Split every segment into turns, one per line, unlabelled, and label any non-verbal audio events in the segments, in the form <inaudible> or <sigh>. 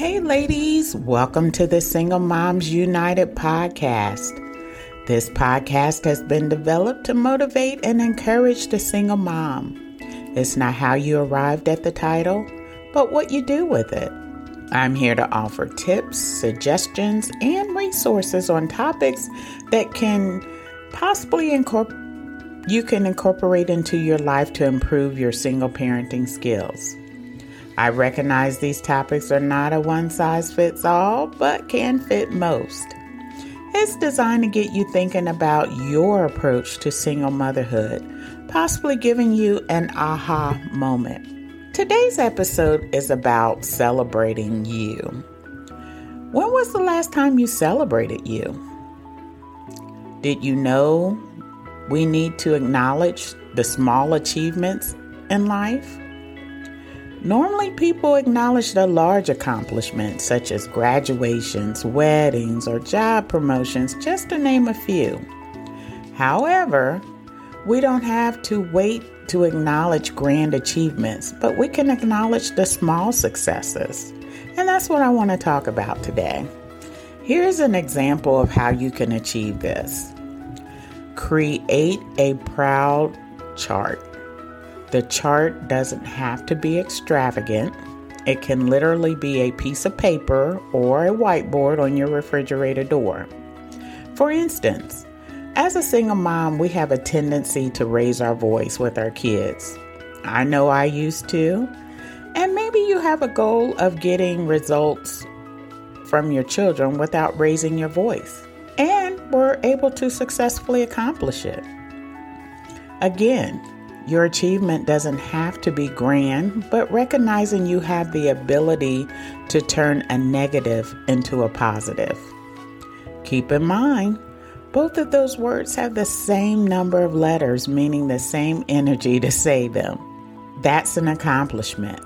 Hey, ladies, welcome to the Single Moms United podcast. This podcast has been developed to motivate and encourage the single mom. It's not how you arrived at the title, but what you do with it. I'm here to offer tips, suggestions, and resources on topics that can possibly incorporate you can incorporate into your life to improve your single parenting skills. I recognize these topics are not a one size fits all, but can fit most. It's designed to get you thinking about your approach to single motherhood, possibly giving you an aha moment. Today's episode is about celebrating you. When was the last time you celebrated you? Did you know we need to acknowledge the small achievements in life? Normally, people acknowledge the large accomplishments such as graduations, weddings, or job promotions, just to name a few. However, we don't have to wait to acknowledge grand achievements, but we can acknowledge the small successes. And that's what I want to talk about today. Here's an example of how you can achieve this create a proud chart. The chart doesn't have to be extravagant. It can literally be a piece of paper or a whiteboard on your refrigerator door. For instance, as a single mom, we have a tendency to raise our voice with our kids. I know I used to. And maybe you have a goal of getting results from your children without raising your voice and were able to successfully accomplish it. Again, your achievement doesn't have to be grand, but recognizing you have the ability to turn a negative into a positive. Keep in mind, both of those words have the same number of letters, meaning the same energy to say them. That's an accomplishment.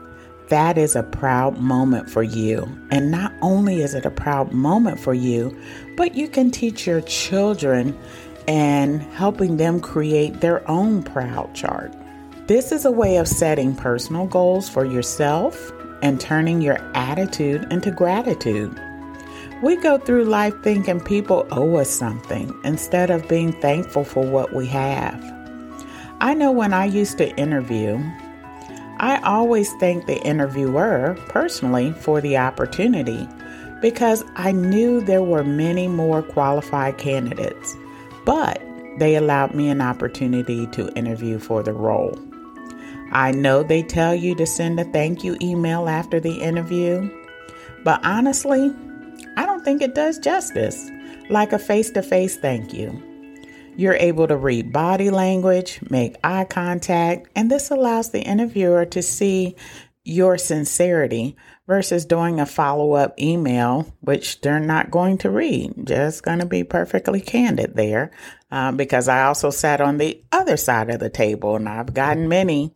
That is a proud moment for you. And not only is it a proud moment for you, but you can teach your children and helping them create their own proud chart. This is a way of setting personal goals for yourself and turning your attitude into gratitude. We go through life thinking people owe us something instead of being thankful for what we have. I know when I used to interview, I always thanked the interviewer personally for the opportunity because I knew there were many more qualified candidates but they allowed me an opportunity to interview for the role. I know they tell you to send a thank you email after the interview, but honestly, I don't think it does justice like a face to face thank you. You're able to read body language, make eye contact, and this allows the interviewer to see your sincerity versus doing a follow up email, which they're not going to read. Just going to be perfectly candid there uh, because I also sat on the other side of the table and I've gotten many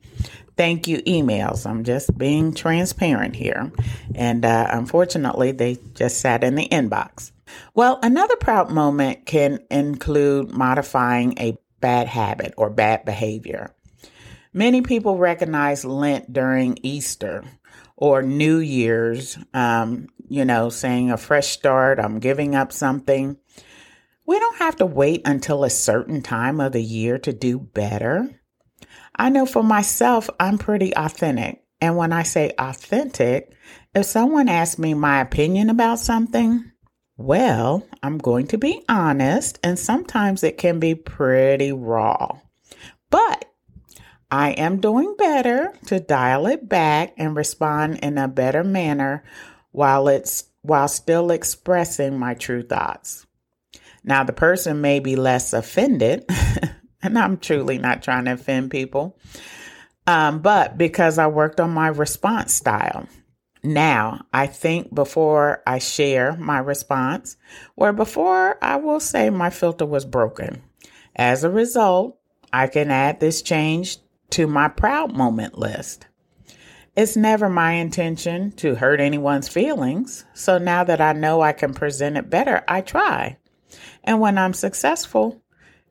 thank you emails. I'm just being transparent here. And uh, unfortunately, they just sat in the inbox. Well, another proud moment can include modifying a bad habit or bad behavior. Many people recognize Lent during Easter or New Year's, um, you know, saying a fresh start, I'm giving up something. We don't have to wait until a certain time of the year to do better. I know for myself, I'm pretty authentic. And when I say authentic, if someone asks me my opinion about something, well, I'm going to be honest, and sometimes it can be pretty raw. But I am doing better to dial it back and respond in a better manner while it's while still expressing my true thoughts. Now the person may be less offended, <laughs> and I'm truly not trying to offend people. Um, but because I worked on my response style. Now, I think before I share my response, where before I will say my filter was broken. As a result, I can add this change to my proud moment list. It's never my intention to hurt anyone's feelings, so now that I know I can present it better, I try. And when I'm successful,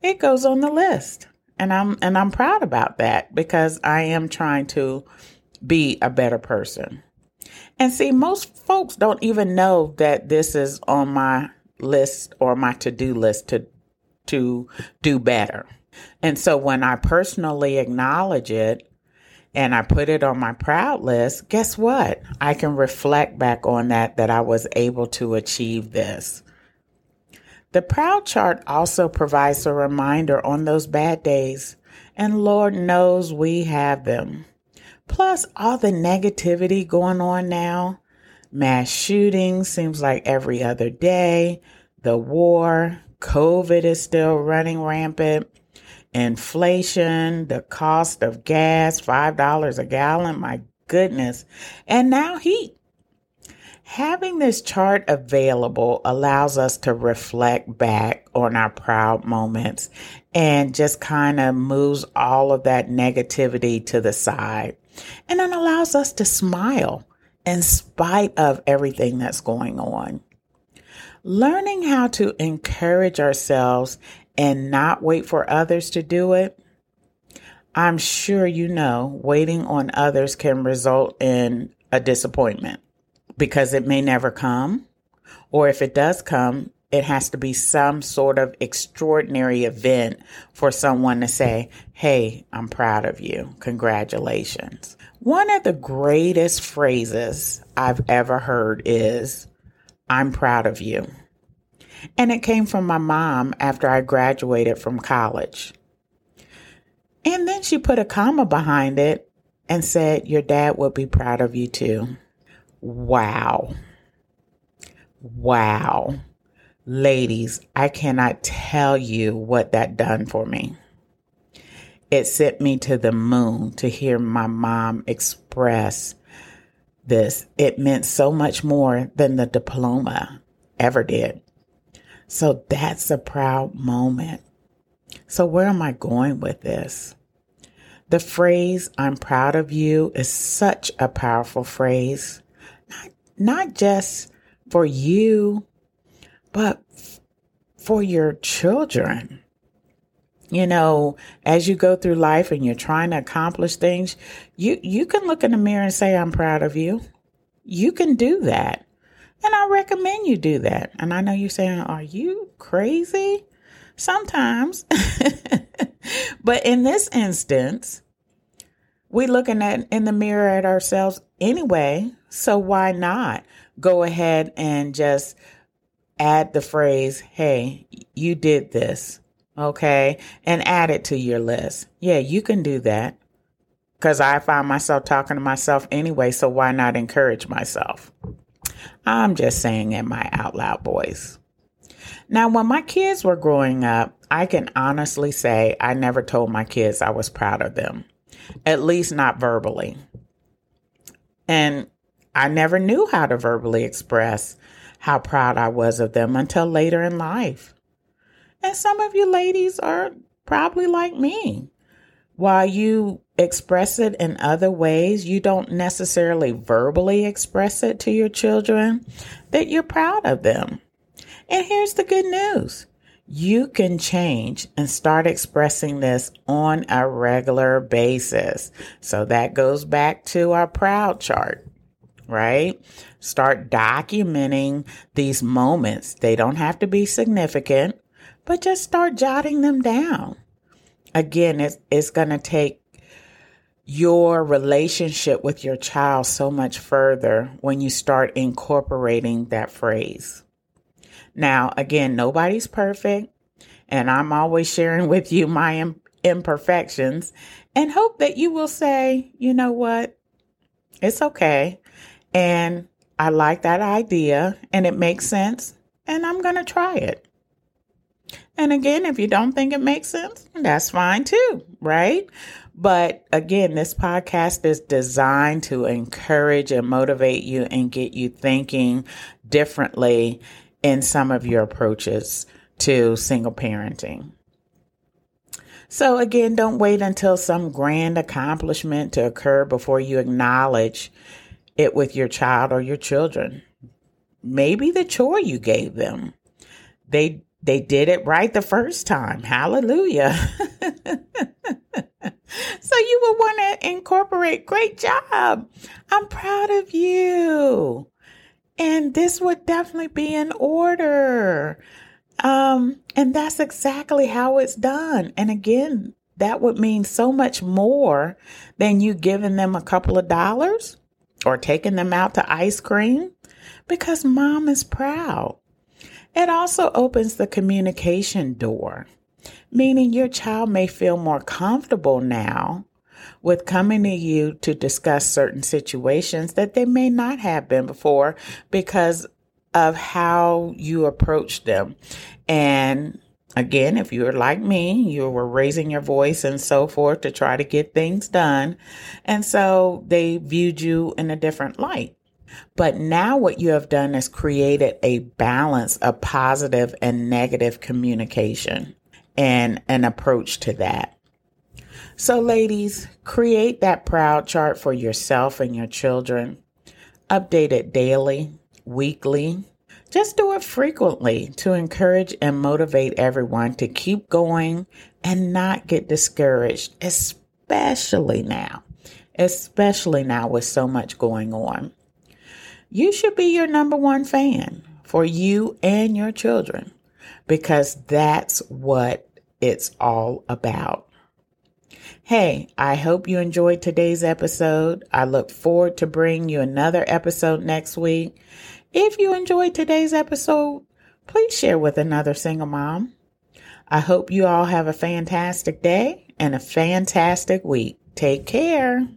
it goes on the list. And I'm and I'm proud about that because I am trying to be a better person. And see, most folks don't even know that this is on my list or my to-do list to to do better. And so when I personally acknowledge it and I put it on my proud list, guess what? I can reflect back on that that I was able to achieve this. The proud chart also provides a reminder on those bad days, and Lord knows we have them. Plus, all the negativity going on now mass shootings seems like every other day, the war, COVID is still running rampant, inflation, the cost of gas, $5 a gallon, my goodness, and now heat. Having this chart available allows us to reflect back on our proud moments and just kind of moves all of that negativity to the side. And it allows us to smile in spite of everything that's going on. Learning how to encourage ourselves and not wait for others to do it. I'm sure you know waiting on others can result in a disappointment because it may never come. Or if it does come, it has to be some sort of extraordinary event for someone to say, Hey, I'm proud of you. Congratulations. One of the greatest phrases I've ever heard is, I'm proud of you. And it came from my mom after I graduated from college. And then she put a comma behind it and said, Your dad would be proud of you too. Wow. Wow. Ladies, I cannot tell you what that done for me. It sent me to the moon to hear my mom express this. It meant so much more than the diploma ever did. So that's a proud moment. So, where am I going with this? The phrase, I'm proud of you, is such a powerful phrase not, not just for you, but for your children. You know, as you go through life and you're trying to accomplish things, you, you can look in the mirror and say, I'm proud of you. You can do that. And I recommend you do that. And I know you're saying, Are you crazy? Sometimes. <laughs> but in this instance, we looking at in the mirror at ourselves anyway. So why not go ahead and just add the phrase, Hey, you did this. Okay. And add it to your list. Yeah, you can do that. Cause I find myself talking to myself anyway. So why not encourage myself? I'm just saying in my out loud voice. Now, when my kids were growing up, I can honestly say I never told my kids I was proud of them at least not verbally. And I never knew how to verbally express how proud I was of them until later in life. And some of you ladies are probably like me. While you express it in other ways, you don't necessarily verbally express it to your children that you're proud of them. And here's the good news you can change and start expressing this on a regular basis. So that goes back to our proud chart, right? Start documenting these moments. They don't have to be significant, but just start jotting them down. Again, it's, it's going to take your relationship with your child so much further when you start incorporating that phrase. Now, again, nobody's perfect, and I'm always sharing <laughs> with you my imperfections and hope that you will say, you know what? It's okay. And I like that idea and it makes sense, and I'm going to try it. And again, if you don't think it makes sense, that's fine too, right? But again, this podcast is designed to encourage and motivate you and get you thinking differently in some of your approaches to single parenting. So, again, don't wait until some grand accomplishment to occur before you acknowledge it with your child or your children. Maybe the chore you gave them. They they did it right the first time. Hallelujah. <laughs> so you would want to incorporate. Great job. I'm proud of you. And this would definitely be in order. Um, and that's exactly how it's done. And again, that would mean so much more than you giving them a couple of dollars or taking them out to ice cream because mom is proud. It also opens the communication door, meaning your child may feel more comfortable now with coming to you to discuss certain situations that they may not have been before because of how you approach them. And again, if you're like me, you were raising your voice and so forth to try to get things done. And so they viewed you in a different light. But now what you have done is created a balance of positive and negative communication and an approach to that. So, ladies, create that proud chart for yourself and your children. Update it daily, weekly. Just do it frequently to encourage and motivate everyone to keep going and not get discouraged, especially now, especially now with so much going on. You should be your number one fan for you and your children because that's what it's all about. Hey, I hope you enjoyed today's episode. I look forward to bringing you another episode next week. If you enjoyed today's episode, please share with another single mom. I hope you all have a fantastic day and a fantastic week. Take care.